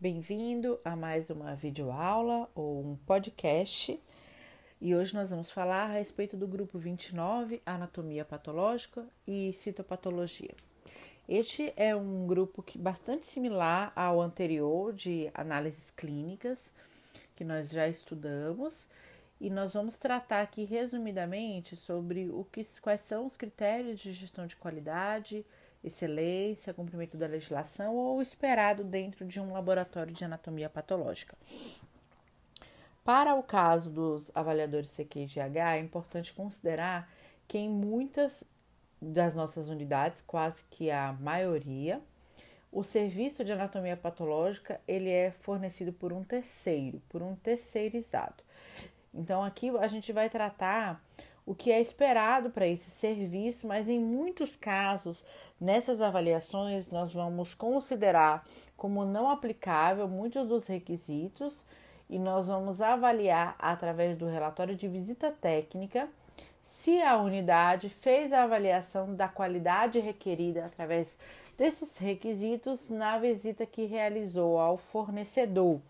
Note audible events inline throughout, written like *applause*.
Bem-vindo a mais uma videoaula ou um podcast. E hoje nós vamos falar a respeito do grupo 29, Anatomia Patológica e Citopatologia. Este é um grupo que bastante similar ao anterior de análises clínicas que nós já estudamos e nós vamos tratar aqui resumidamente sobre o que, quais são os critérios de gestão de qualidade, excelência, cumprimento da legislação ou esperado dentro de um laboratório de anatomia patológica. Para o caso dos avaliadores CQGH, é importante considerar que em muitas das nossas unidades, quase que a maioria, o serviço de anatomia patológica ele é fornecido por um terceiro, por um terceirizado. Então aqui a gente vai tratar o que é esperado para esse serviço, mas em muitos casos, nessas avaliações, nós vamos considerar como não aplicável muitos dos requisitos e nós vamos avaliar através do relatório de visita técnica se a unidade fez a avaliação da qualidade requerida através desses requisitos na visita que realizou ao fornecedor.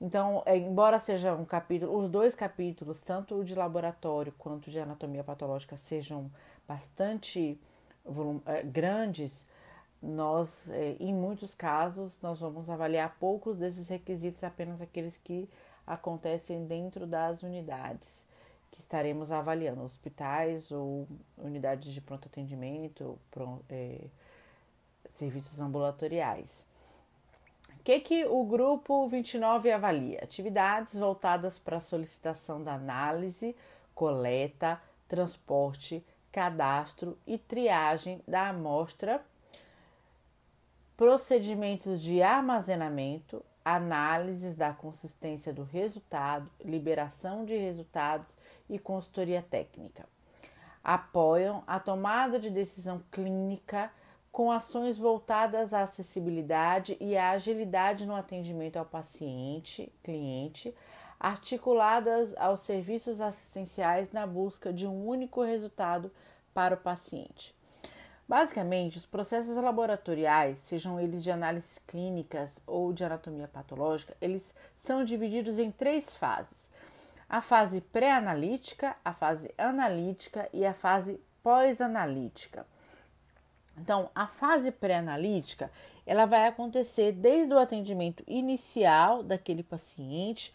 Então, é, embora seja um capítulo, os dois capítulos, tanto o de laboratório quanto de anatomia patológica, sejam bastante grandes, nós, é, em muitos casos, nós vamos avaliar poucos desses requisitos, apenas aqueles que acontecem dentro das unidades que estaremos avaliando, hospitais ou unidades de pronto atendimento, é, serviços ambulatoriais que, que o grupo 29 avalia? Atividades voltadas para a solicitação da análise, coleta, transporte, cadastro e triagem da amostra, procedimentos de armazenamento, análises da consistência do resultado, liberação de resultados e consultoria técnica. Apoiam a tomada de decisão clínica com ações voltadas à acessibilidade e à agilidade no atendimento ao paciente, cliente, articuladas aos serviços assistenciais na busca de um único resultado para o paciente. Basicamente, os processos laboratoriais, sejam eles de análises clínicas ou de anatomia patológica, eles são divididos em três fases: a fase pré-analítica, a fase analítica e a fase pós-analítica. Então, a fase pré-analítica, ela vai acontecer desde o atendimento inicial daquele paciente,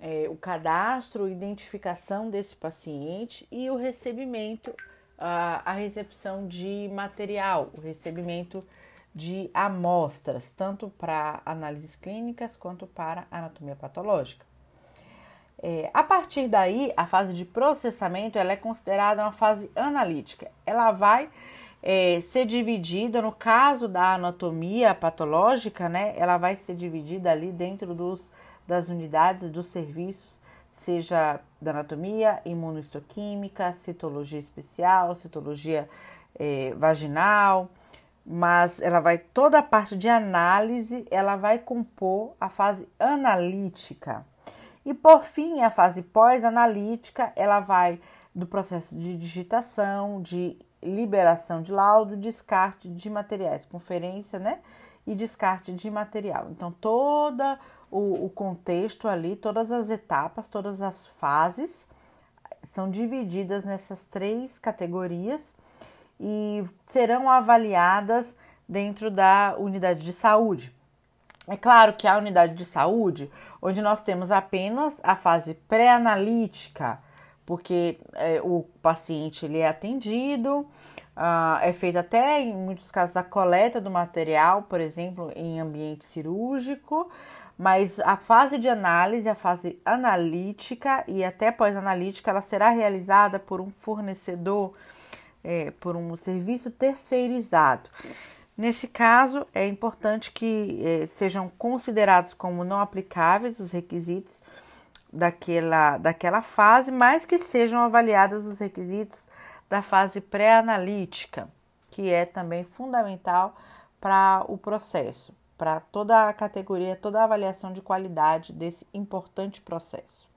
é, o cadastro, identificação desse paciente e o recebimento, a, a recepção de material, o recebimento de amostras, tanto para análises clínicas quanto para anatomia patológica. É, a partir daí, a fase de processamento ela é considerada uma fase analítica. Ela vai é, ser dividida, no caso da anatomia patológica, né, ela vai ser dividida ali dentro dos, das unidades dos serviços, seja da anatomia, imunohistoquímica, citologia especial, citologia é, vaginal, mas ela vai toda a parte de análise, ela vai compor a fase analítica. E por fim, a fase pós-analítica, ela vai do processo de digitação, de liberação de laudo, descarte de materiais, conferência, né? E descarte de material. Então, todo o, o contexto ali, todas as etapas, todas as fases são divididas nessas três categorias e serão avaliadas dentro da unidade de saúde. É claro que a unidade de saúde, onde nós temos apenas a fase pré-analítica, porque é, o paciente ele é atendido, uh, é feita até em muitos casos a coleta do material, por exemplo, em ambiente cirúrgico, mas a fase de análise, a fase analítica e até pós-analítica, ela será realizada por um fornecedor, é, por um serviço terceirizado. Nesse caso, é importante que é, sejam considerados como não aplicáveis os requisitos daquela, daquela fase, mas que sejam avaliados os requisitos da fase pré-analítica, que é também fundamental para o processo, para toda a categoria, toda a avaliação de qualidade desse importante processo.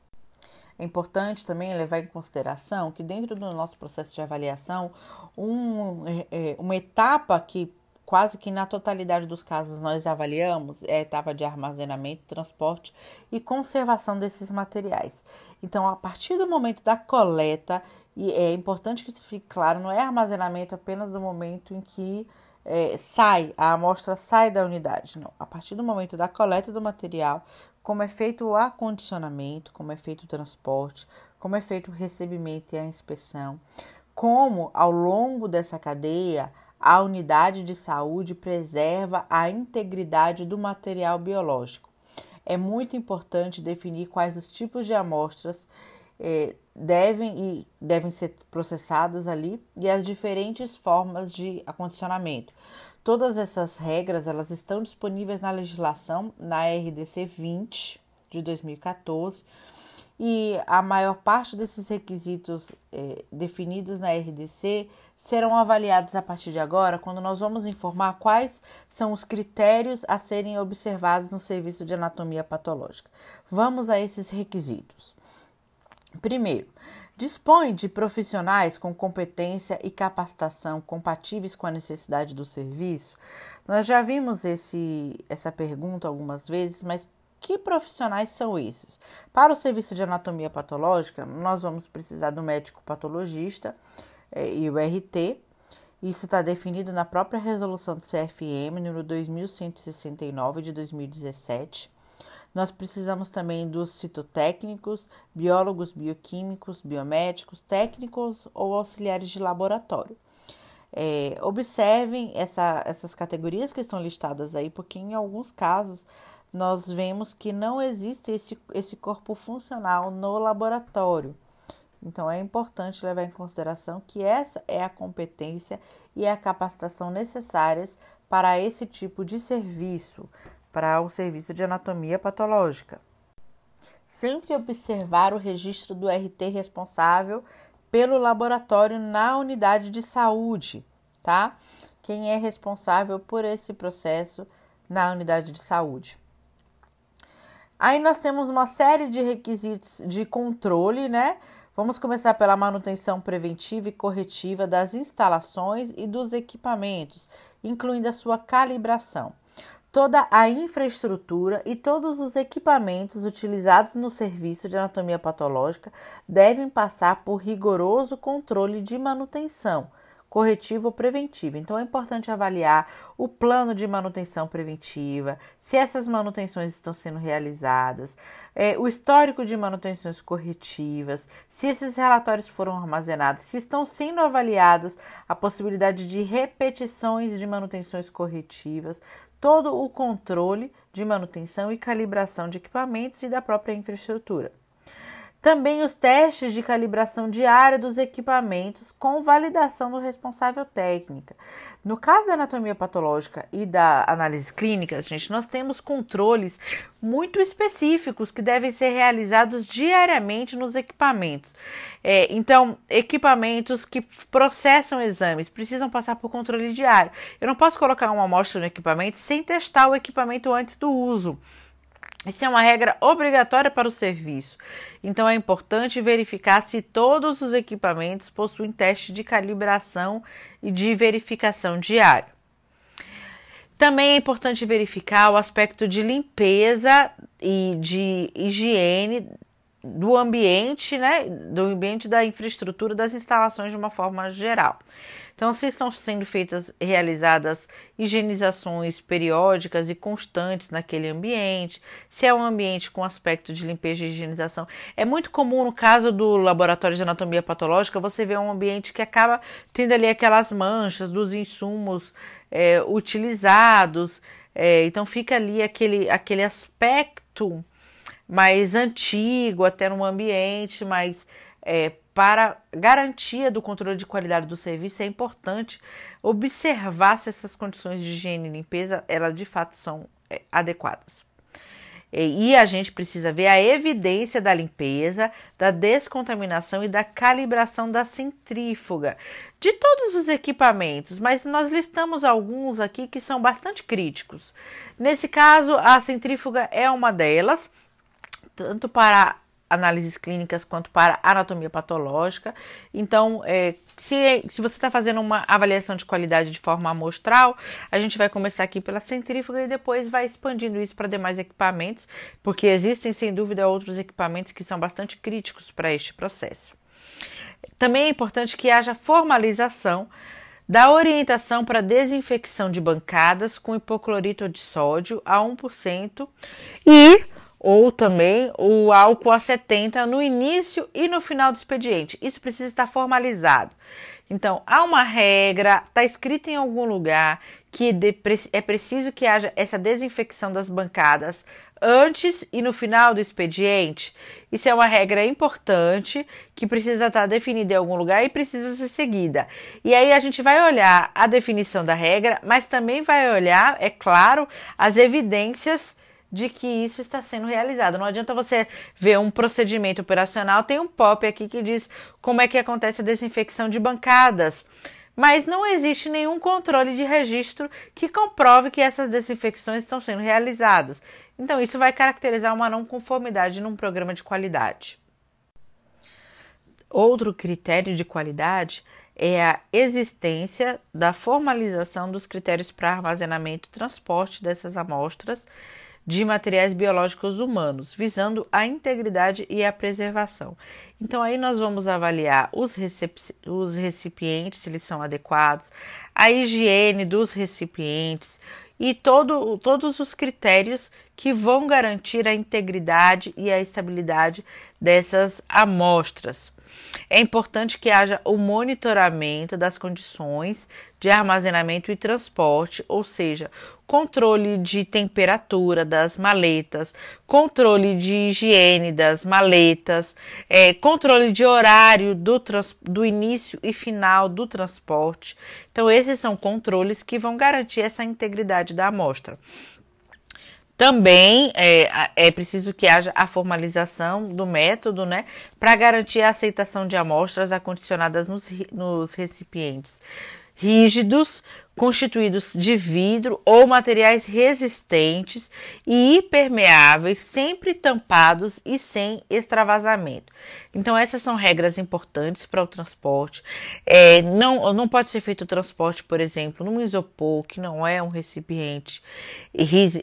É importante também levar em consideração que dentro do nosso processo de avaliação, um, é, uma etapa que quase que na totalidade dos casos nós avaliamos é a etapa de armazenamento, transporte e conservação desses materiais. Então, a partir do momento da coleta, e é importante que isso fique claro, não é armazenamento apenas do momento em que é, sai, a amostra sai da unidade, não. A partir do momento da coleta do material, como é feito o acondicionamento, como é feito o transporte, como é feito o recebimento e a inspeção, como ao longo dessa cadeia a unidade de saúde preserva a integridade do material biológico. É muito importante definir quais os tipos de amostras eh, devem, e, devem ser processadas ali e as diferentes formas de acondicionamento. Todas essas regras elas estão disponíveis na legislação na RDC 20 de 2014 e a maior parte desses requisitos eh, definidos na RDC serão avaliados a partir de agora, quando nós vamos informar quais são os critérios a serem observados no serviço de anatomia patológica. Vamos a esses requisitos. Primeiro, dispõe de profissionais com competência e capacitação compatíveis com a necessidade do serviço? Nós já vimos esse, essa pergunta algumas vezes, mas que profissionais são esses? Para o serviço de anatomia patológica, nós vamos precisar do médico patologista é, e o RT. Isso está definido na própria resolução do CFM, número 2169 de 2017. Nós precisamos também dos citotécnicos, biólogos bioquímicos, biomédicos, técnicos ou auxiliares de laboratório. É, observem essa, essas categorias que estão listadas aí, porque em alguns casos nós vemos que não existe esse, esse corpo funcional no laboratório. Então, é importante levar em consideração que essa é a competência e a capacitação necessárias para esse tipo de serviço, para o serviço de anatomia patológica. Sempre observar o registro do RT responsável pelo laboratório na unidade de saúde, tá? Quem é responsável por esse processo na unidade de saúde. Aí nós temos uma série de requisitos de controle, né? Vamos começar pela manutenção preventiva e corretiva das instalações e dos equipamentos, incluindo a sua calibração. Toda a infraestrutura e todos os equipamentos utilizados no serviço de anatomia patológica devem passar por rigoroso controle de manutenção corretiva ou preventiva. Então é importante avaliar o plano de manutenção preventiva, se essas manutenções estão sendo realizadas, é, o histórico de manutenções corretivas, se esses relatórios foram armazenados, se estão sendo avaliadas a possibilidade de repetições de manutenções corretivas, todo o controle de manutenção e calibração de equipamentos e da própria infraestrutura. Também os testes de calibração diária dos equipamentos com validação do responsável técnica. No caso da anatomia patológica e da análise clínica, gente, nós temos controles muito específicos que devem ser realizados diariamente nos equipamentos. É, então, equipamentos que processam exames precisam passar por controle diário. Eu não posso colocar uma amostra no equipamento sem testar o equipamento antes do uso. Isso é uma regra obrigatória para o serviço. Então é importante verificar se todos os equipamentos possuem teste de calibração e de verificação diário. Também é importante verificar o aspecto de limpeza e de higiene do ambiente, né, do ambiente da infraestrutura das instalações de uma forma geral. Então, se estão sendo feitas, realizadas higienizações periódicas e constantes naquele ambiente, se é um ambiente com aspecto de limpeza e higienização. É muito comum no caso do laboratório de anatomia patológica, você vê um ambiente que acaba tendo ali aquelas manchas dos insumos é, utilizados, é, então fica ali aquele, aquele aspecto mais antigo, até num ambiente mais é, para garantia do controle de qualidade do serviço, é importante observar se essas condições de higiene e limpeza, elas de fato são é, adequadas. E a gente precisa ver a evidência da limpeza, da descontaminação e da calibração da centrífuga de todos os equipamentos, mas nós listamos alguns aqui que são bastante críticos. Nesse caso, a centrífuga é uma delas, tanto para análises clínicas quanto para anatomia patológica. Então, é, se, se você está fazendo uma avaliação de qualidade de forma amostral, a gente vai começar aqui pela centrífuga e depois vai expandindo isso para demais equipamentos, porque existem sem dúvida outros equipamentos que são bastante críticos para este processo. Também é importante que haja formalização da orientação para desinfecção de bancadas com hipoclorito de sódio a 1% e ou também o álcool a 70 no início e no final do expediente. Isso precisa estar formalizado. Então, há uma regra, está escrito em algum lugar que é preciso que haja essa desinfecção das bancadas antes e no final do expediente. Isso é uma regra importante que precisa estar definida em algum lugar e precisa ser seguida. E aí a gente vai olhar a definição da regra, mas também vai olhar, é claro, as evidências de que isso está sendo realizado. Não adianta você ver um procedimento operacional, tem um pop aqui que diz como é que acontece a desinfecção de bancadas. Mas não existe nenhum controle de registro que comprove que essas desinfecções estão sendo realizadas. Então, isso vai caracterizar uma não conformidade num programa de qualidade. Outro critério de qualidade é a existência da formalização dos critérios para armazenamento e transporte dessas amostras de materiais biológicos humanos, visando a integridade e a preservação. Então, aí nós vamos avaliar os, os recipientes, se eles são adequados, a higiene dos recipientes e todo, todos os critérios que vão garantir a integridade e a estabilidade dessas amostras. É importante que haja o monitoramento das condições de armazenamento e transporte, ou seja, controle de temperatura das maletas, controle de higiene das maletas, é, controle de horário do, do início e final do transporte. Então, esses são controles que vão garantir essa integridade da amostra. Também é, é preciso que haja a formalização do método, né, para garantir a aceitação de amostras acondicionadas nos, nos recipientes rígidos, constituídos de vidro ou materiais resistentes e impermeáveis, sempre tampados e sem extravasamento. Então, essas são regras importantes para o transporte. É, não, não pode ser feito o transporte, por exemplo, num isopor, que não é um recipiente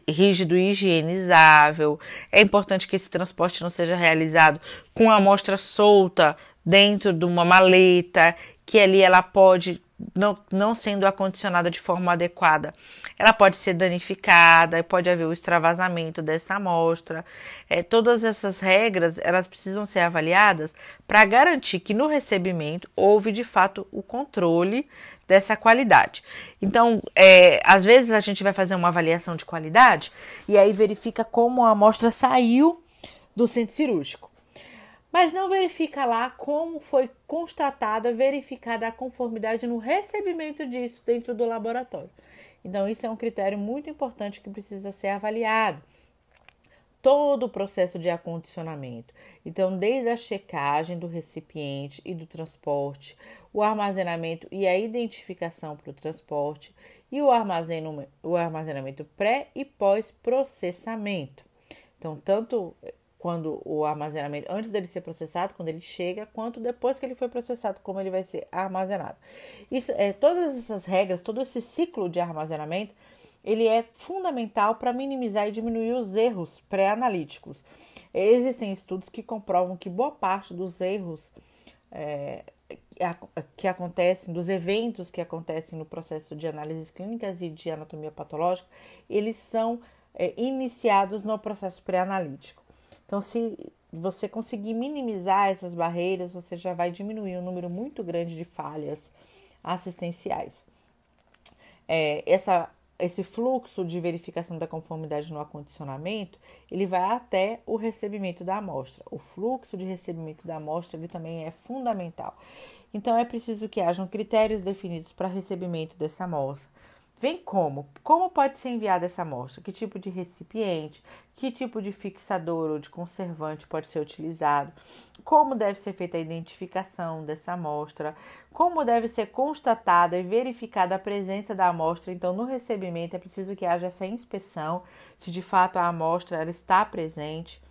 rígido e higienizável. É importante que esse transporte não seja realizado com a amostra solta dentro de uma maleta, que ali ela pode não, não sendo acondicionada de forma adequada, ela pode ser danificada pode haver o extravasamento dessa amostra. É, todas essas regras elas precisam ser avaliadas para garantir que no recebimento houve de fato o controle dessa qualidade. Então, é, às vezes a gente vai fazer uma avaliação de qualidade e aí verifica como a amostra saiu do centro cirúrgico mas não verifica lá como foi constatada, verificada a conformidade no recebimento disso dentro do laboratório. Então, isso é um critério muito importante que precisa ser avaliado. Todo o processo de acondicionamento. Então, desde a checagem do recipiente e do transporte, o armazenamento e a identificação para o transporte e o armazenamento, o armazenamento pré e pós-processamento. Então, tanto quando o armazenamento, antes dele ser processado, quando ele chega, quanto depois que ele foi processado, como ele vai ser armazenado. Isso é todas essas regras, todo esse ciclo de armazenamento, ele é fundamental para minimizar e diminuir os erros pré-analíticos. Existem estudos que comprovam que boa parte dos erros é, que acontecem, dos eventos que acontecem no processo de análises clínicas e de anatomia patológica, eles são é, iniciados no processo pré-analítico. Então, se você conseguir minimizar essas barreiras, você já vai diminuir um número muito grande de falhas assistenciais. É, essa, esse fluxo de verificação da conformidade no acondicionamento, ele vai até o recebimento da amostra. O fluxo de recebimento da amostra ele também é fundamental. Então, é preciso que hajam critérios definidos para recebimento dessa amostra Vem como? Como pode ser enviada essa amostra? Que tipo de recipiente? Que tipo de fixador ou de conservante pode ser utilizado? Como deve ser feita a identificação dessa amostra? Como deve ser constatada e verificada a presença da amostra? Então, no recebimento é preciso que haja essa inspeção se de fato a amostra está presente.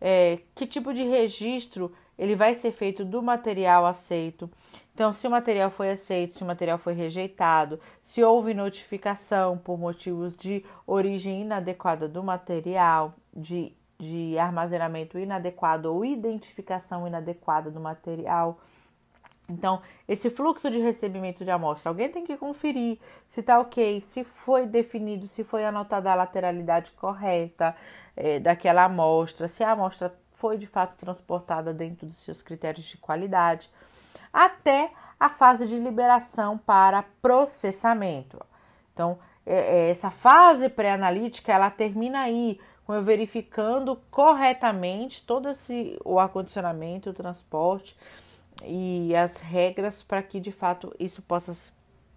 é, que tipo de registro ele vai ser feito do material aceito. Então, se o material foi aceito, se o material foi rejeitado, se houve notificação por motivos de origem inadequada do material, de, de armazenamento inadequado ou identificação inadequada do material. Então, esse fluxo de recebimento de amostra, alguém tem que conferir se está ok, se foi definido, se foi anotada a lateralidade correta é, daquela amostra, se a amostra foi de fato transportada dentro dos seus critérios de qualidade, até a fase de liberação para processamento. Então, é, é, essa fase pré-analítica ela termina aí com eu verificando corretamente todo esse, o acondicionamento, o transporte e as regras para que de fato isso possa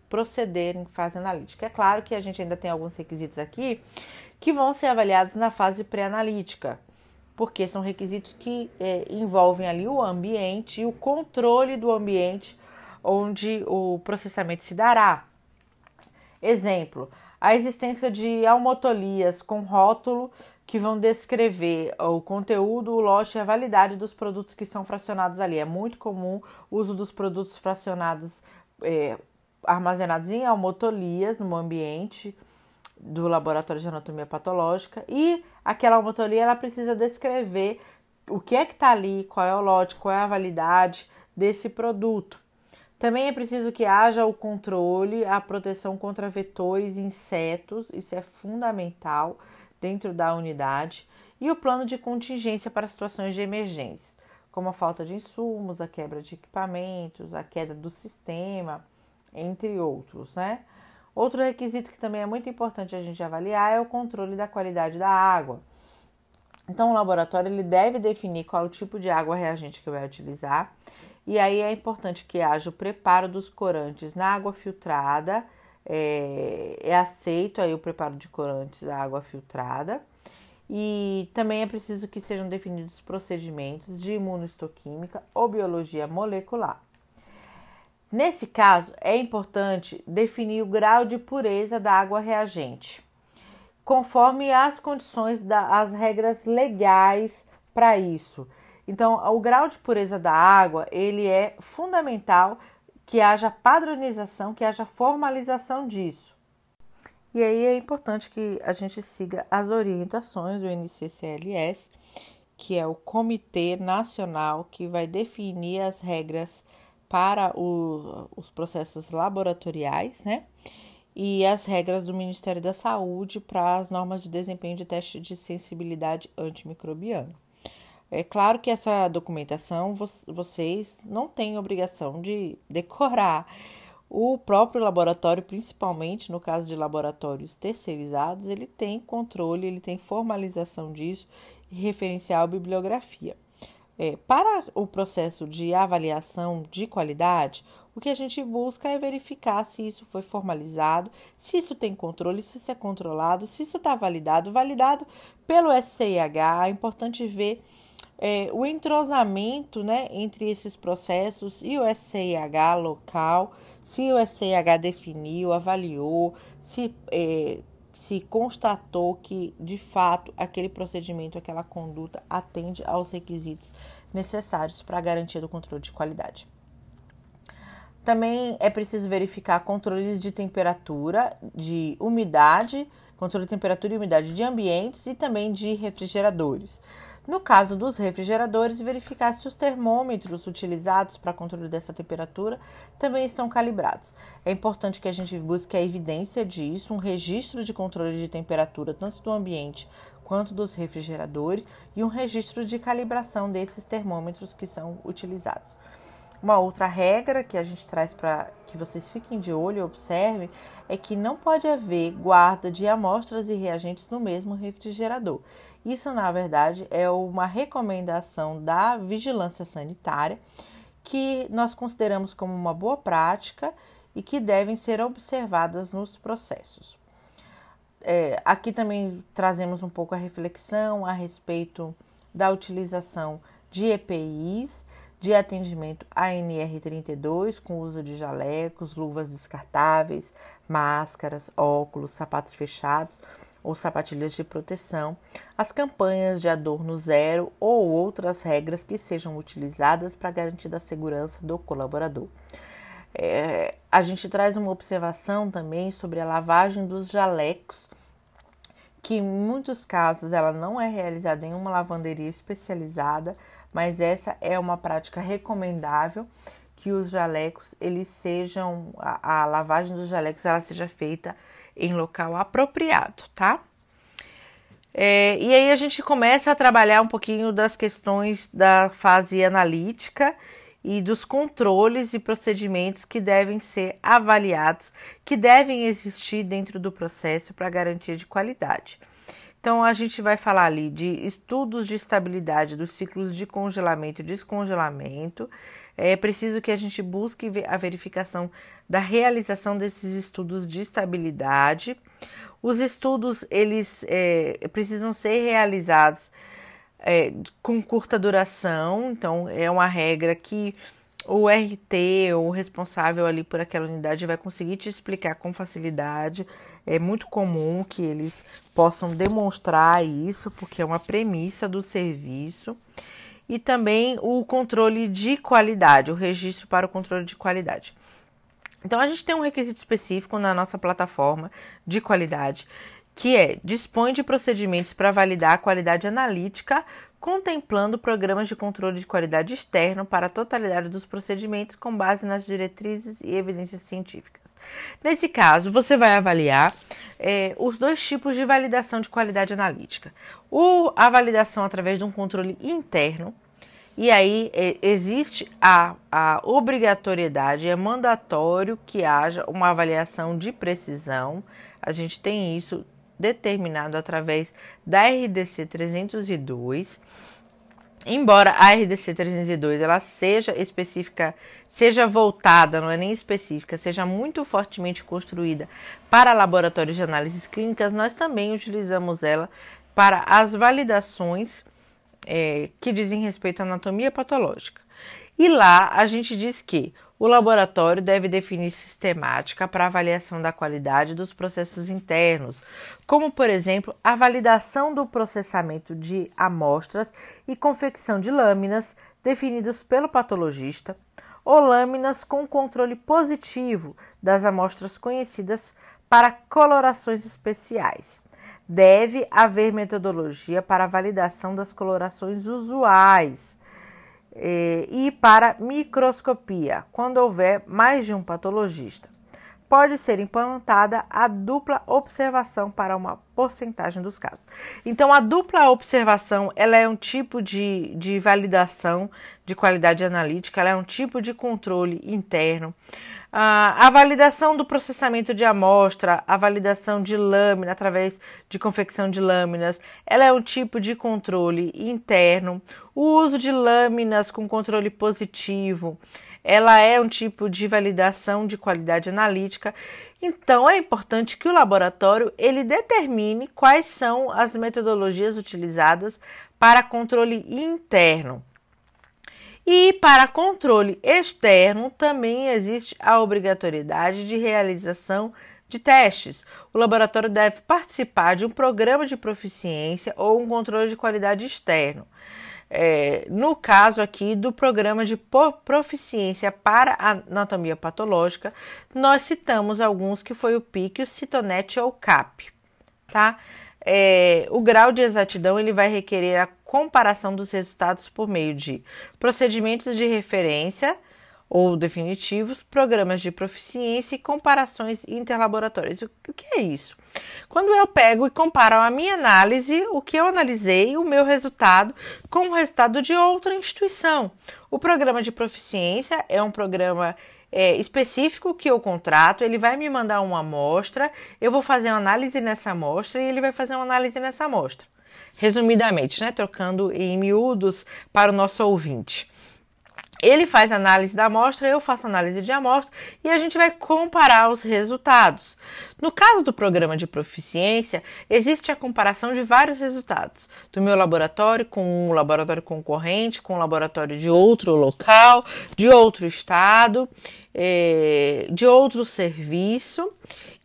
proceder em fase analítica. É claro que a gente ainda tem alguns requisitos aqui que vão ser avaliados na fase pré-analítica, porque são requisitos que é, envolvem ali o ambiente e o controle do ambiente onde o processamento se dará. Exemplo: a existência de almotolias com rótulo que vão descrever o conteúdo, o lote e a validade dos produtos que são fracionados ali. É muito comum o uso dos produtos fracionados é, armazenados em almotolias no ambiente do laboratório de anatomia patológica e aquela almotolia ela precisa descrever o que é que está ali, qual é o lote, qual é a validade desse produto. Também é preciso que haja o controle, a proteção contra vetores e insetos, isso é fundamental dentro da unidade, e o plano de contingência para situações de emergência, como a falta de insumos, a quebra de equipamentos, a queda do sistema, entre outros, né? Outro requisito que também é muito importante a gente avaliar é o controle da qualidade da água. Então, o laboratório ele deve definir qual o tipo de água reagente que vai utilizar, e aí é importante que haja o preparo dos corantes na água filtrada, é, é aceito aí o preparo de corantes na água filtrada, e também é preciso que sejam definidos procedimentos de imunohistoquímica ou biologia molecular. Nesse caso, é importante definir o grau de pureza da água reagente, conforme as condições das regras legais para isso. Então, o grau de pureza da água, ele é fundamental que haja padronização, que haja formalização disso. E aí é importante que a gente siga as orientações do NCCLS, que é o Comitê Nacional que vai definir as regras para o, os processos laboratoriais, né? E as regras do Ministério da Saúde para as normas de desempenho de teste de sensibilidade antimicrobiana. É claro que essa documentação vocês não têm obrigação de decorar. O próprio laboratório, principalmente no caso de laboratórios terceirizados, ele tem controle, ele tem formalização disso e referencial bibliografia. É, para o processo de avaliação de qualidade, o que a gente busca é verificar se isso foi formalizado, se isso tem controle, se isso é controlado, se isso está validado, validado pelo SCIH. É importante ver é, o entrosamento né, entre esses processos e o SCIH local, se o SCIH definiu, avaliou, se é, se constatou que de fato aquele procedimento, aquela conduta atende aos requisitos necessários para a garantia do controle de qualidade. Também é preciso verificar controles de temperatura, de umidade, controle de temperatura e umidade de ambientes e também de refrigeradores. No caso dos refrigeradores, verificar se os termômetros utilizados para controle dessa temperatura também estão calibrados. É importante que a gente busque a evidência disso, um registro de controle de temperatura tanto do ambiente quanto dos refrigeradores e um registro de calibração desses termômetros que são utilizados. Uma outra regra que a gente traz para que vocês fiquem de olho e observem é que não pode haver guarda de amostras e reagentes no mesmo refrigerador. Isso, na verdade, é uma recomendação da vigilância sanitária que nós consideramos como uma boa prática e que devem ser observadas nos processos. É, aqui também trazemos um pouco a reflexão a respeito da utilização de EPIs de atendimento ANR32 com uso de jalecos, luvas descartáveis, máscaras, óculos, sapatos fechados ou sapatilhas de proteção, as campanhas de adorno zero ou outras regras que sejam utilizadas para garantir a segurança do colaborador. É, a gente traz uma observação também sobre a lavagem dos jalecos, que em muitos casos ela não é realizada em uma lavanderia especializada, mas essa é uma prática recomendável que os jalecos eles sejam a, a lavagem dos jalecos ela seja feita em local apropriado, tá? É, e aí a gente começa a trabalhar um pouquinho das questões da fase analítica e dos controles e procedimentos que devem ser avaliados, que devem existir dentro do processo para garantia de qualidade. Então, a gente vai falar ali de estudos de estabilidade dos ciclos de congelamento e descongelamento. É preciso que a gente busque a verificação da realização desses estudos de estabilidade. Os estudos eles é, precisam ser realizados é, com curta duração, então é uma regra que o RT, o responsável ali por aquela unidade, vai conseguir te explicar com facilidade. É muito comum que eles possam demonstrar isso, porque é uma premissa do serviço. E também o controle de qualidade, o registro para o controle de qualidade. Então, a gente tem um requisito específico na nossa plataforma de qualidade, que é dispõe de procedimentos para validar a qualidade analítica, contemplando programas de controle de qualidade externo para a totalidade dos procedimentos com base nas diretrizes e evidências científicas. Nesse caso, você vai avaliar é, os dois tipos de validação de qualidade analítica: o, a validação através de um controle interno, e aí é, existe a, a obrigatoriedade, é mandatório que haja uma avaliação de precisão. A gente tem isso determinado através da RDC 302. Embora a RDC 302 ela seja específica, seja voltada, não é nem específica, seja muito fortemente construída para laboratórios de análises clínicas, nós também utilizamos ela para as validações é, que dizem respeito à anatomia patológica. E lá a gente diz que o laboratório deve definir sistemática para avaliação da qualidade dos processos internos, como, por exemplo, a validação do processamento de amostras e confecção de lâminas definidos pelo patologista, ou lâminas com controle positivo das amostras conhecidas para colorações especiais. Deve haver metodologia para validação das colorações usuais e para microscopia, quando houver mais de um patologista. Pode ser implantada a dupla observação para uma porcentagem dos casos. Então, a dupla observação ela é um tipo de, de validação de qualidade analítica, ela é um tipo de controle interno. A validação do processamento de amostra, a validação de lâmina através de confecção de lâminas, ela é um tipo de controle interno. O uso de lâminas com controle positivo, ela é um tipo de validação de qualidade analítica. Então é importante que o laboratório ele determine quais são as metodologias utilizadas para controle interno. E para controle externo também existe a obrigatoriedade de realização de testes. O laboratório deve participar de um programa de proficiência ou um controle de qualidade externo. É, no caso aqui do programa de proficiência para anatomia patológica, nós citamos alguns que foi o PIC, o CITONET ou o CAP, tá? É, o grau de exatidão ele vai requerer a comparação dos resultados por meio de procedimentos de referência ou definitivos, programas de proficiência e comparações interlaboratórias. O que é isso? Quando eu pego e comparo a minha análise, o que eu analisei, o meu resultado, com o resultado de outra instituição. O programa de proficiência é um programa é, específico que eu contrato, ele vai me mandar uma amostra, eu vou fazer uma análise nessa amostra e ele vai fazer uma análise nessa amostra resumidamente, né, trocando em miúdos para o nosso ouvinte. Ele faz análise da amostra, eu faço análise de amostra e a gente vai comparar os resultados. No caso do programa de proficiência, existe a comparação de vários resultados do meu laboratório com um laboratório concorrente, com um laboratório de outro local, de outro estado, eh, de outro serviço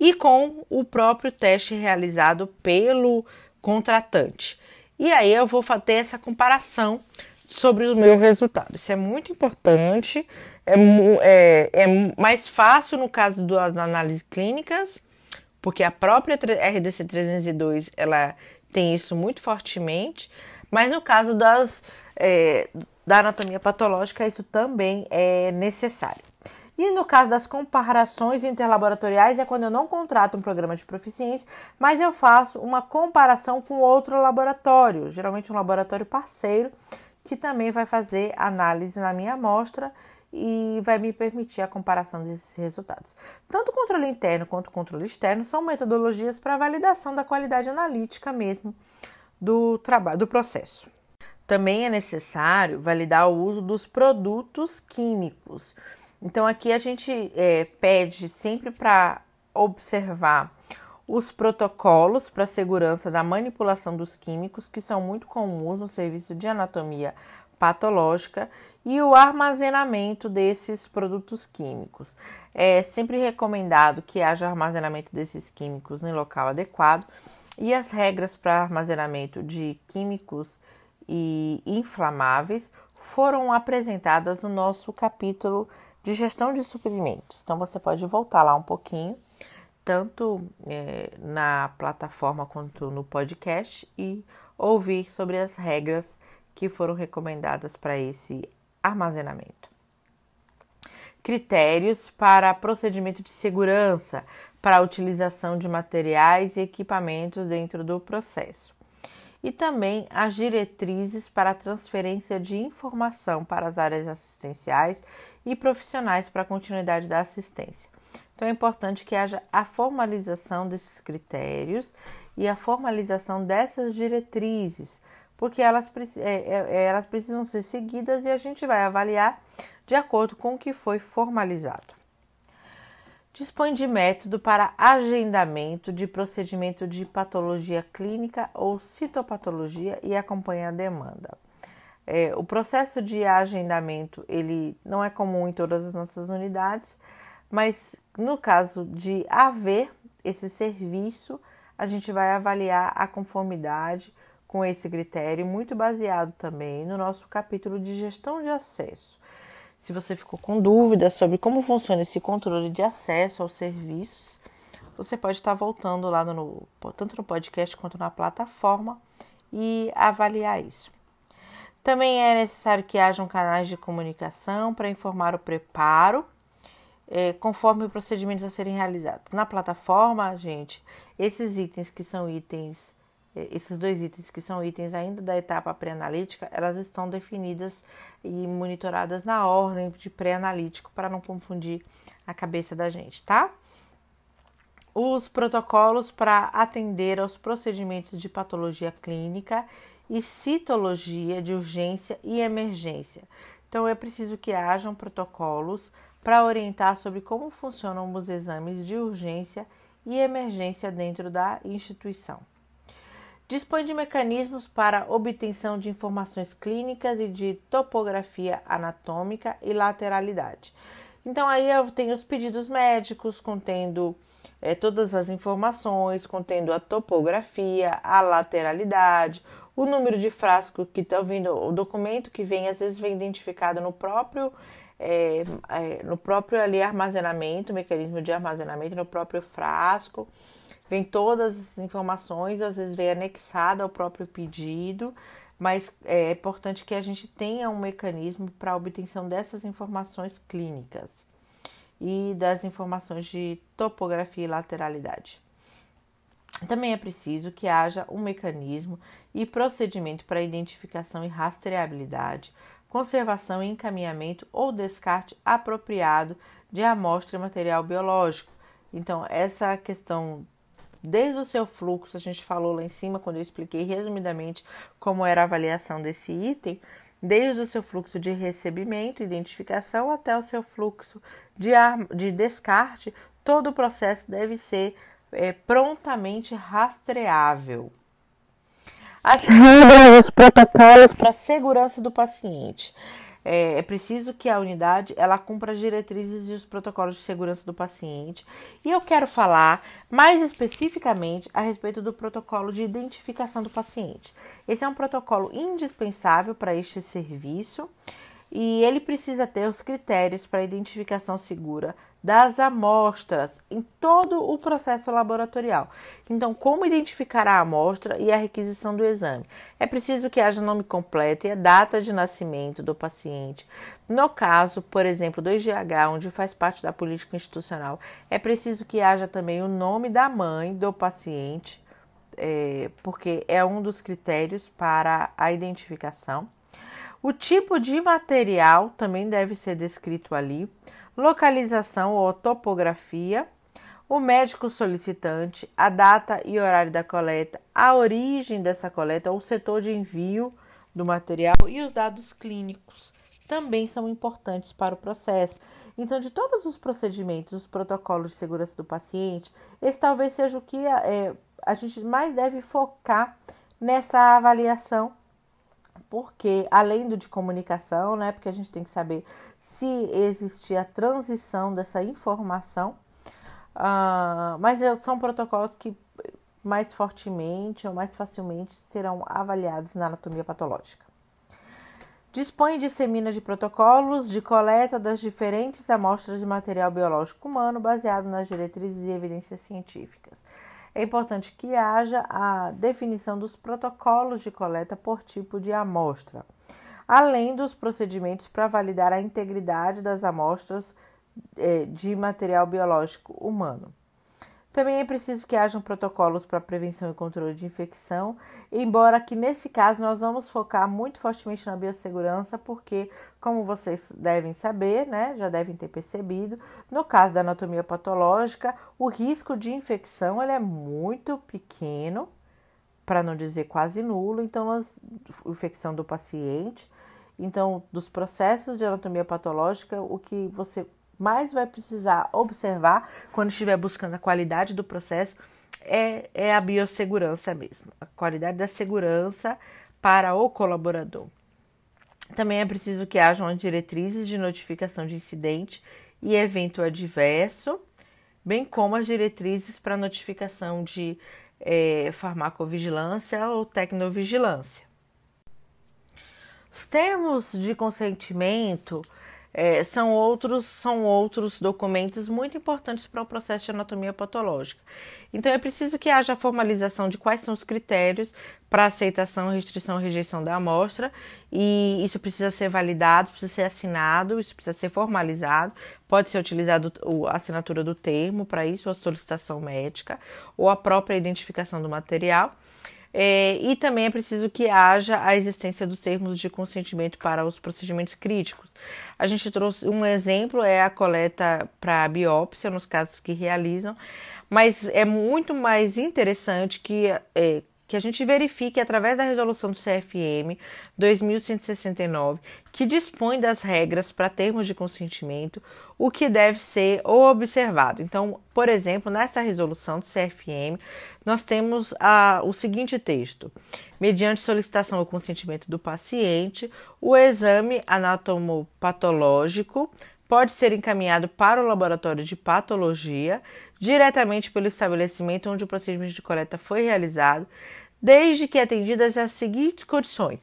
e com o próprio teste realizado pelo contratante. E aí eu vou fazer essa comparação sobre o meu resultado. Isso é muito importante, é, é, é mais fácil no caso das análises clínicas, porque a própria RDC 302 ela tem isso muito fortemente, mas no caso das, é, da anatomia patológica, isso também é necessário. E no caso das comparações interlaboratoriais é quando eu não contrato um programa de proficiência, mas eu faço uma comparação com outro laboratório, geralmente um laboratório parceiro, que também vai fazer análise na minha amostra e vai me permitir a comparação desses resultados. Tanto o controle interno quanto o controle externo são metodologias para validação da qualidade analítica mesmo do trabalho, do processo. Também é necessário validar o uso dos produtos químicos. Então aqui a gente é, pede sempre para observar os protocolos para segurança da manipulação dos químicos, que são muito comuns no serviço de anatomia patológica, e o armazenamento desses produtos químicos. É sempre recomendado que haja armazenamento desses químicos no local adequado e as regras para armazenamento de químicos e inflamáveis foram apresentadas no nosso capítulo de gestão de suprimentos. Então você pode voltar lá um pouquinho tanto é, na plataforma quanto no podcast e ouvir sobre as regras que foram recomendadas para esse armazenamento. Critérios para procedimento de segurança para a utilização de materiais e equipamentos dentro do processo. E também as diretrizes para a transferência de informação para as áreas assistenciais e profissionais para a continuidade da assistência. Então é importante que haja a formalização desses critérios e a formalização dessas diretrizes, porque elas, é, é, é, elas precisam ser seguidas e a gente vai avaliar de acordo com o que foi formalizado. Dispõe de método para agendamento de procedimento de patologia clínica ou citopatologia e acompanha a demanda. É, o processo de agendamento ele não é comum em todas as nossas unidades, mas no caso de haver esse serviço, a gente vai avaliar a conformidade com esse critério, muito baseado também no nosso capítulo de gestão de acesso. Se você ficou com dúvidas sobre como funciona esse controle de acesso aos serviços, você pode estar voltando lá no, tanto no podcast quanto na plataforma e avaliar isso. Também é necessário que hajam canais de comunicação para informar o preparo é, conforme os procedimentos a serem realizados. Na plataforma, gente, esses itens que são itens, é, esses dois itens que são itens ainda da etapa pré-analítica, elas estão definidas e monitoradas na ordem de pré-analítico para não confundir a cabeça da gente, tá? Os protocolos para atender aos procedimentos de patologia clínica e citologia de urgência e emergência. Então, é preciso que hajam protocolos para orientar sobre como funcionam os exames de urgência e emergência dentro da instituição. Dispõe de mecanismos para obtenção de informações clínicas e de topografia anatômica e lateralidade. Então, aí eu tenho os pedidos médicos contendo é, todas as informações, contendo a topografia, a lateralidade, o número de frasco que está vindo, o documento que vem, às vezes vem identificado no próprio é, é, no próprio ali armazenamento, mecanismo de armazenamento, no próprio frasco, vem todas as informações, às vezes vem anexada ao próprio pedido, mas é importante que a gente tenha um mecanismo para obtenção dessas informações clínicas e das informações de topografia e lateralidade. Também é preciso que haja um mecanismo e procedimento para identificação e rastreabilidade conservação e encaminhamento ou descarte apropriado de amostra e material biológico. Então, essa questão, desde o seu fluxo, a gente falou lá em cima quando eu expliquei resumidamente como era a avaliação desse item, desde o seu fluxo de recebimento, identificação, até o seu fluxo de, de descarte, todo o processo deve ser é, prontamente rastreável. As regras, *laughs* os protocolos para a segurança do paciente. É, é, preciso que a unidade ela cumpra as diretrizes e os protocolos de segurança do paciente. E eu quero falar mais especificamente a respeito do protocolo de identificação do paciente. Esse é um protocolo indispensável para este serviço e ele precisa ter os critérios para identificação segura das amostras em todo o processo laboratorial. Então, como identificar a amostra e a requisição do exame? É preciso que haja nome completo e a data de nascimento do paciente. No caso, por exemplo, do IGH, onde faz parte da política institucional, é preciso que haja também o nome da mãe do paciente, é, porque é um dos critérios para a identificação. O tipo de material também deve ser descrito ali localização ou topografia, o médico solicitante, a data e horário da coleta, a origem dessa coleta, o setor de envio do material e os dados clínicos também são importantes para o processo. Então, de todos os procedimentos, os protocolos de segurança do paciente, esse talvez seja o que é, a gente mais deve focar nessa avaliação porque além do de comunicação, né, porque a gente tem que saber se existe a transição dessa informação, uh, mas são protocolos que mais fortemente ou mais facilmente serão avaliados na anatomia patológica. Dispõe e dissemina de protocolos de coleta das diferentes amostras de material biológico humano baseado nas diretrizes e evidências científicas é importante que haja a definição dos protocolos de coleta por tipo de amostra, além dos procedimentos para validar a integridade das amostras eh, de material biológico humano. Também é preciso que hajam protocolos para prevenção e controle de infecção, embora que nesse caso nós vamos focar muito fortemente na biossegurança, porque, como vocês devem saber, né, já devem ter percebido, no caso da anatomia patológica, o risco de infecção ele é muito pequeno, para não dizer quase nulo, então, a infecção do paciente. Então, dos processos de anatomia patológica, o que você mais vai precisar observar quando estiver buscando a qualidade do processo é, é a biossegurança mesmo, a qualidade da segurança para o colaborador. Também é preciso que hajam diretrizes de notificação de incidente e evento adverso, bem como as diretrizes para notificação de é, farmacovigilância ou tecnovigilância. Os termos de consentimento é, são, outros, são outros documentos muito importantes para o processo de anatomia patológica. Então, é preciso que haja formalização de quais são os critérios para aceitação, restrição, rejeição da amostra, e isso precisa ser validado, precisa ser assinado, isso precisa ser formalizado. Pode ser utilizado a assinatura do termo para isso, a solicitação médica, ou a própria identificação do material. É, e também é preciso que haja a existência dos termos de consentimento para os procedimentos críticos. A gente trouxe um exemplo, é a coleta para biópsia, nos casos que realizam, mas é muito mais interessante que é, que a gente verifique através da resolução do CFM 2169, que dispõe das regras para termos de consentimento, o que deve ser observado. Então, por exemplo, nessa resolução do CFM, nós temos a, o seguinte texto: mediante solicitação ou consentimento do paciente, o exame anatomopatológico pode ser encaminhado para o laboratório de patologia diretamente pelo estabelecimento onde o procedimento de coleta foi realizado, desde que atendidas as seguintes condições.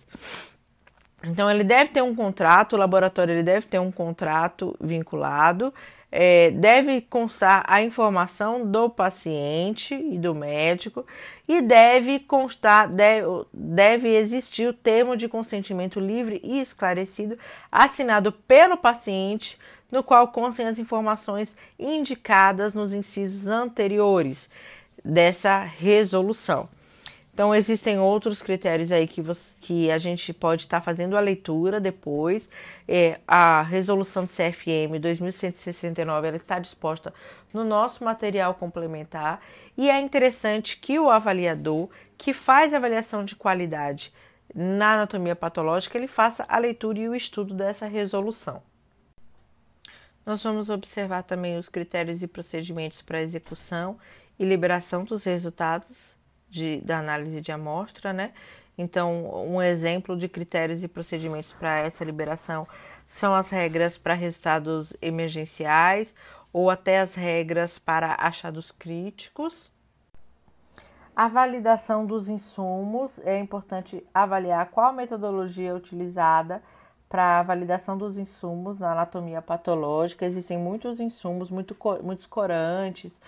Então, ele deve ter um contrato, o laboratório ele deve ter um contrato vinculado, é, deve constar a informação do paciente e do médico e deve constar, deve, deve existir o termo de consentimento livre e esclarecido assinado pelo paciente no qual constem as informações indicadas nos incisos anteriores dessa resolução. Então, existem outros critérios aí que, você, que a gente pode estar tá fazendo a leitura depois. É, a resolução do CFM 2169 ela está disposta no nosso material complementar e é interessante que o avaliador que faz avaliação de qualidade na anatomia patológica, ele faça a leitura e o estudo dessa resolução. Nós vamos observar também os critérios e procedimentos para execução e liberação dos resultados de, da análise de amostra, né? Então, um exemplo de critérios e procedimentos para essa liberação são as regras para resultados emergenciais ou até as regras para achados críticos. A validação dos insumos é importante avaliar qual metodologia é utilizada para a validação dos insumos na anatomia patológica. Existem muitos insumos, muito, muitos corantes.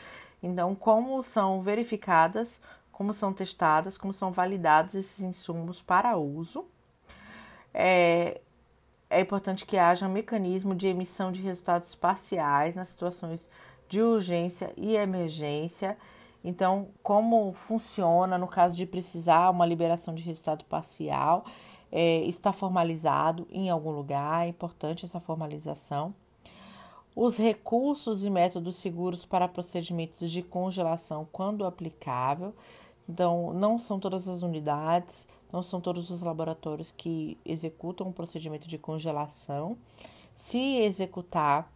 Então, como são verificadas, como são testadas, como são validados esses insumos para uso. É, é importante que haja um mecanismo de emissão de resultados parciais nas situações de urgência e emergência. Então, como funciona no caso de precisar uma liberação de resultado parcial? É, está formalizado em algum lugar, é importante essa formalização. Os recursos e métodos seguros para procedimentos de congelação, quando aplicável. Então, não são todas as unidades, não são todos os laboratórios que executam um procedimento de congelação. Se executar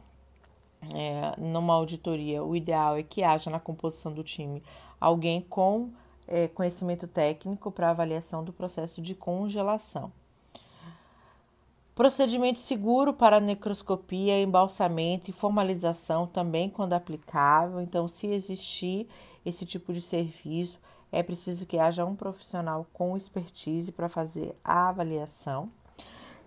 é, numa auditoria, o ideal é que haja na composição do time alguém com é, conhecimento técnico para avaliação do processo de congelação. Procedimento seguro para necroscopia, embalsamento e formalização também quando aplicável. Então, se existir esse tipo de serviço, é preciso que haja um profissional com expertise para fazer a avaliação.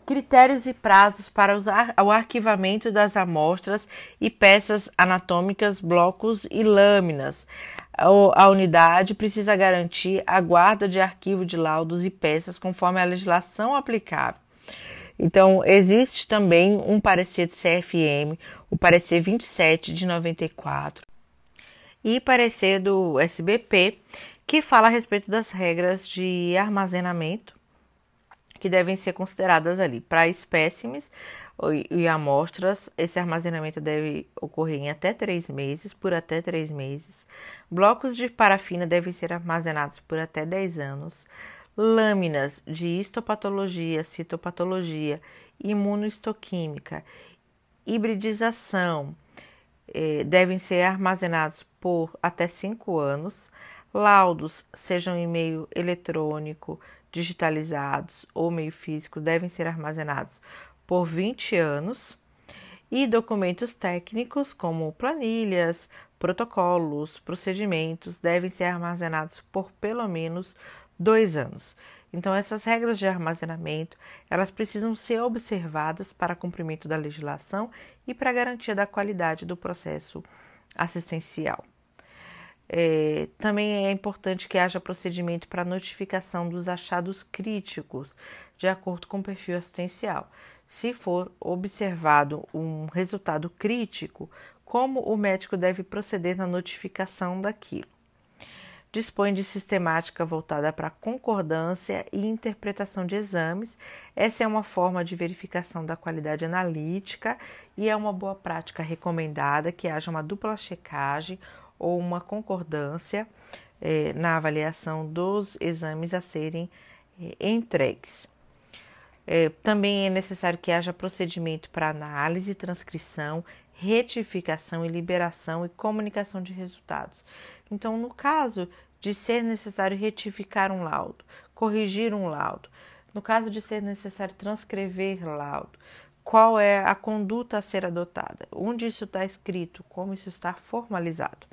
Critérios e prazos para o arquivamento das amostras e peças anatômicas, blocos e lâminas. A unidade precisa garantir a guarda de arquivo de laudos e peças conforme a legislação aplicável. Então, existe também um parecer de CFM, o parecer 27 de 94, e parecer do SBP, que fala a respeito das regras de armazenamento que devem ser consideradas ali. Para espécimes e amostras, esse armazenamento deve ocorrer em até três meses, por até três meses. Blocos de parafina devem ser armazenados por até 10 anos. Lâminas de histopatologia, citopatologia, imunohistoquímica, hibridização eh, devem ser armazenados por até 5 anos Laudos, sejam em meio eletrônico, digitalizados ou meio físico, devem ser armazenados por 20 anos. E documentos técnicos, como planilhas, protocolos, procedimentos, devem ser armazenados por pelo menos dois anos. Então, essas regras de armazenamento, elas precisam ser observadas para cumprimento da legislação e para garantia da qualidade do processo assistencial. É, também é importante que haja procedimento para notificação dos achados críticos, de acordo com o perfil assistencial. Se for observado um resultado crítico, como o médico deve proceder na notificação daquilo. Dispõe de sistemática voltada para concordância e interpretação de exames. Essa é uma forma de verificação da qualidade analítica e é uma boa prática recomendada que haja uma dupla checagem ou uma concordância é, na avaliação dos exames a serem é, entregues. É, também é necessário que haja procedimento para análise, transcrição, retificação e liberação e comunicação de resultados. Então, no caso de ser necessário retificar um laudo, corrigir um laudo, no caso de ser necessário transcrever laudo, qual é a conduta a ser adotada, onde isso está escrito, como isso está formalizado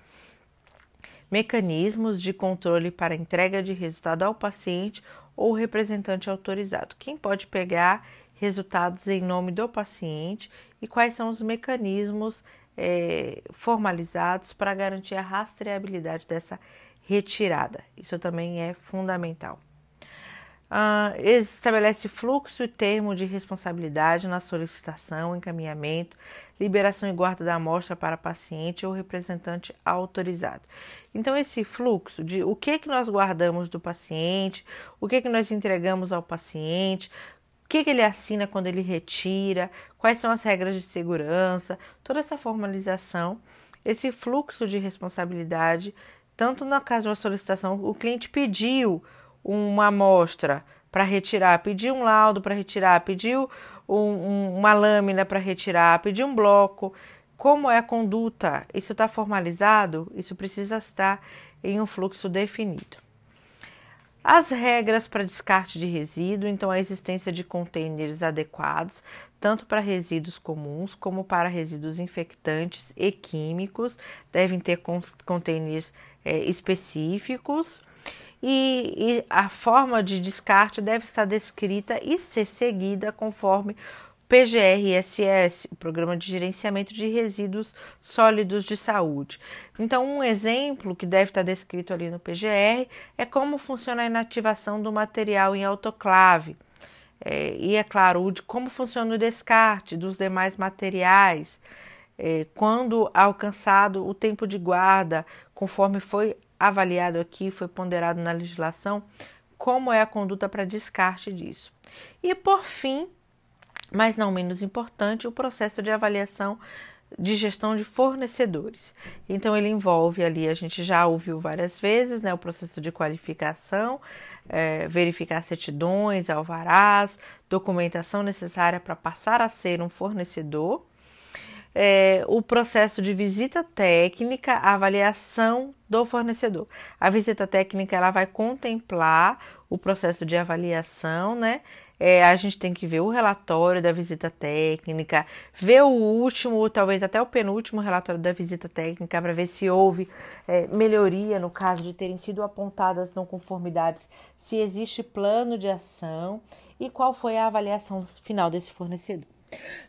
mecanismos de controle para entrega de resultado ao paciente ou representante autorizado. Quem pode pegar resultados em nome do paciente e quais são os mecanismos é, formalizados para garantir a rastreabilidade dessa retirada. Isso também é fundamental. Uh, estabelece fluxo e termo de responsabilidade na solicitação, encaminhamento, liberação e guarda da amostra para paciente ou representante autorizado. Então, esse fluxo de o que, que nós guardamos do paciente, o que, que nós entregamos ao paciente, o que, que ele assina quando ele retira, quais são as regras de segurança, toda essa formalização, esse fluxo de responsabilidade, tanto na caso de uma solicitação, o cliente pediu uma amostra para retirar, pediu um laudo para retirar, pediu um, um, uma lâmina para retirar, pediu um bloco. Como é a conduta? Isso está formalizado? Isso precisa estar em um fluxo definido. As regras para descarte de resíduo, então a existência de containers adequados, tanto para resíduos comuns como para resíduos infectantes e químicos, devem ter containers é, específicos. E, e a forma de descarte deve estar descrita e ser seguida conforme PGRSS, o Programa de Gerenciamento de Resíduos Sólidos de Saúde. Então, um exemplo que deve estar descrito ali no PGR é como funciona a inativação do material em autoclave. É, e é claro, de como funciona o descarte dos demais materiais, é, quando alcançado o tempo de guarda, conforme foi avaliado aqui, foi ponderado na legislação, como é a conduta para descarte disso. E por fim, mas não menos importante, o processo de avaliação de gestão de fornecedores. Então, ele envolve ali, a gente já ouviu várias vezes, né, o processo de qualificação, é, verificar certidões, alvarás, documentação necessária para passar a ser um fornecedor, é, o processo de visita técnica, avaliação do fornecedor. A visita técnica ela vai contemplar o processo de avaliação, né? É, a gente tem que ver o relatório da visita técnica, ver o último, talvez até o penúltimo relatório da visita técnica, para ver se houve é, melhoria no caso de terem sido apontadas não conformidades, se existe plano de ação e qual foi a avaliação final desse fornecedor.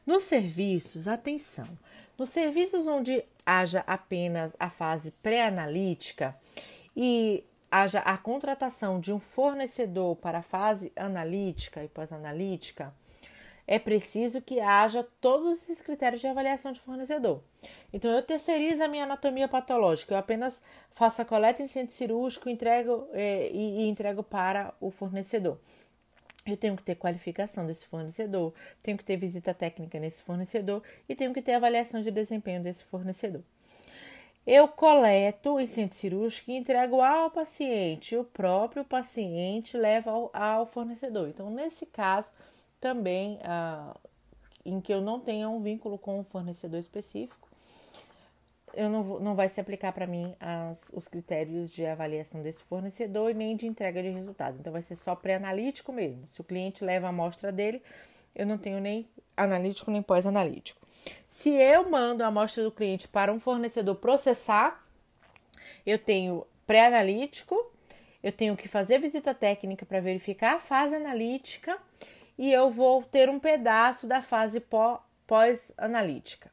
Nos serviços, atenção, nos serviços onde haja apenas a fase pré-analítica e haja a contratação de um fornecedor para a fase analítica e pós-analítica, é preciso que haja todos esses critérios de avaliação de fornecedor. Então, eu terceirizo a minha anatomia patológica, eu apenas faço a coleta em centro cirúrgico entrego, é, e, e entrego para o fornecedor. Eu tenho que ter qualificação desse fornecedor, tenho que ter visita técnica nesse fornecedor e tenho que ter avaliação de desempenho desse fornecedor eu coleto em centro cirúrgico e entrego ao paciente. O próprio paciente leva ao, ao fornecedor. Então, nesse caso, também ah, em que eu não tenha um vínculo com um fornecedor específico, eu não, não vai se aplicar para mim as, os critérios de avaliação desse fornecedor e nem de entrega de resultado. Então, vai ser só pré-analítico mesmo. Se o cliente leva a amostra dele, eu não tenho nem analítico nem pós-analítico. Se eu mando a amostra do cliente para um fornecedor processar, eu tenho pré-analítico, eu tenho que fazer visita técnica para verificar a fase analítica e eu vou ter um pedaço da fase pós-analítica.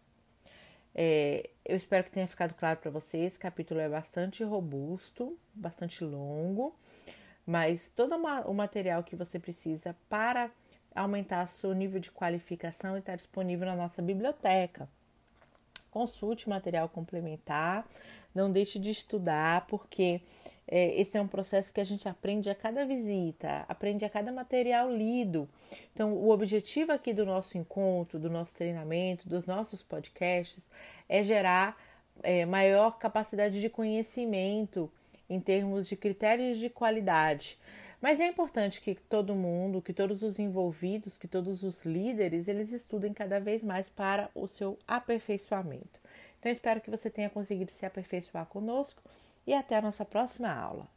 É, eu espero que tenha ficado claro para vocês. O capítulo é bastante robusto, bastante longo, mas todo o material que você precisa para aumentar seu nível de qualificação está disponível na nossa biblioteca. Consulte material complementar, não deixe de estudar, porque é, esse é um processo que a gente aprende a cada visita, aprende a cada material lido. Então, o objetivo aqui do nosso encontro, do nosso treinamento, dos nossos podcasts é gerar é, maior capacidade de conhecimento em termos de critérios de qualidade mas é importante que todo mundo, que todos os envolvidos, que todos os líderes, eles estudem cada vez mais para o seu aperfeiçoamento. Então, espero que você tenha conseguido se aperfeiçoar conosco e até a nossa próxima aula.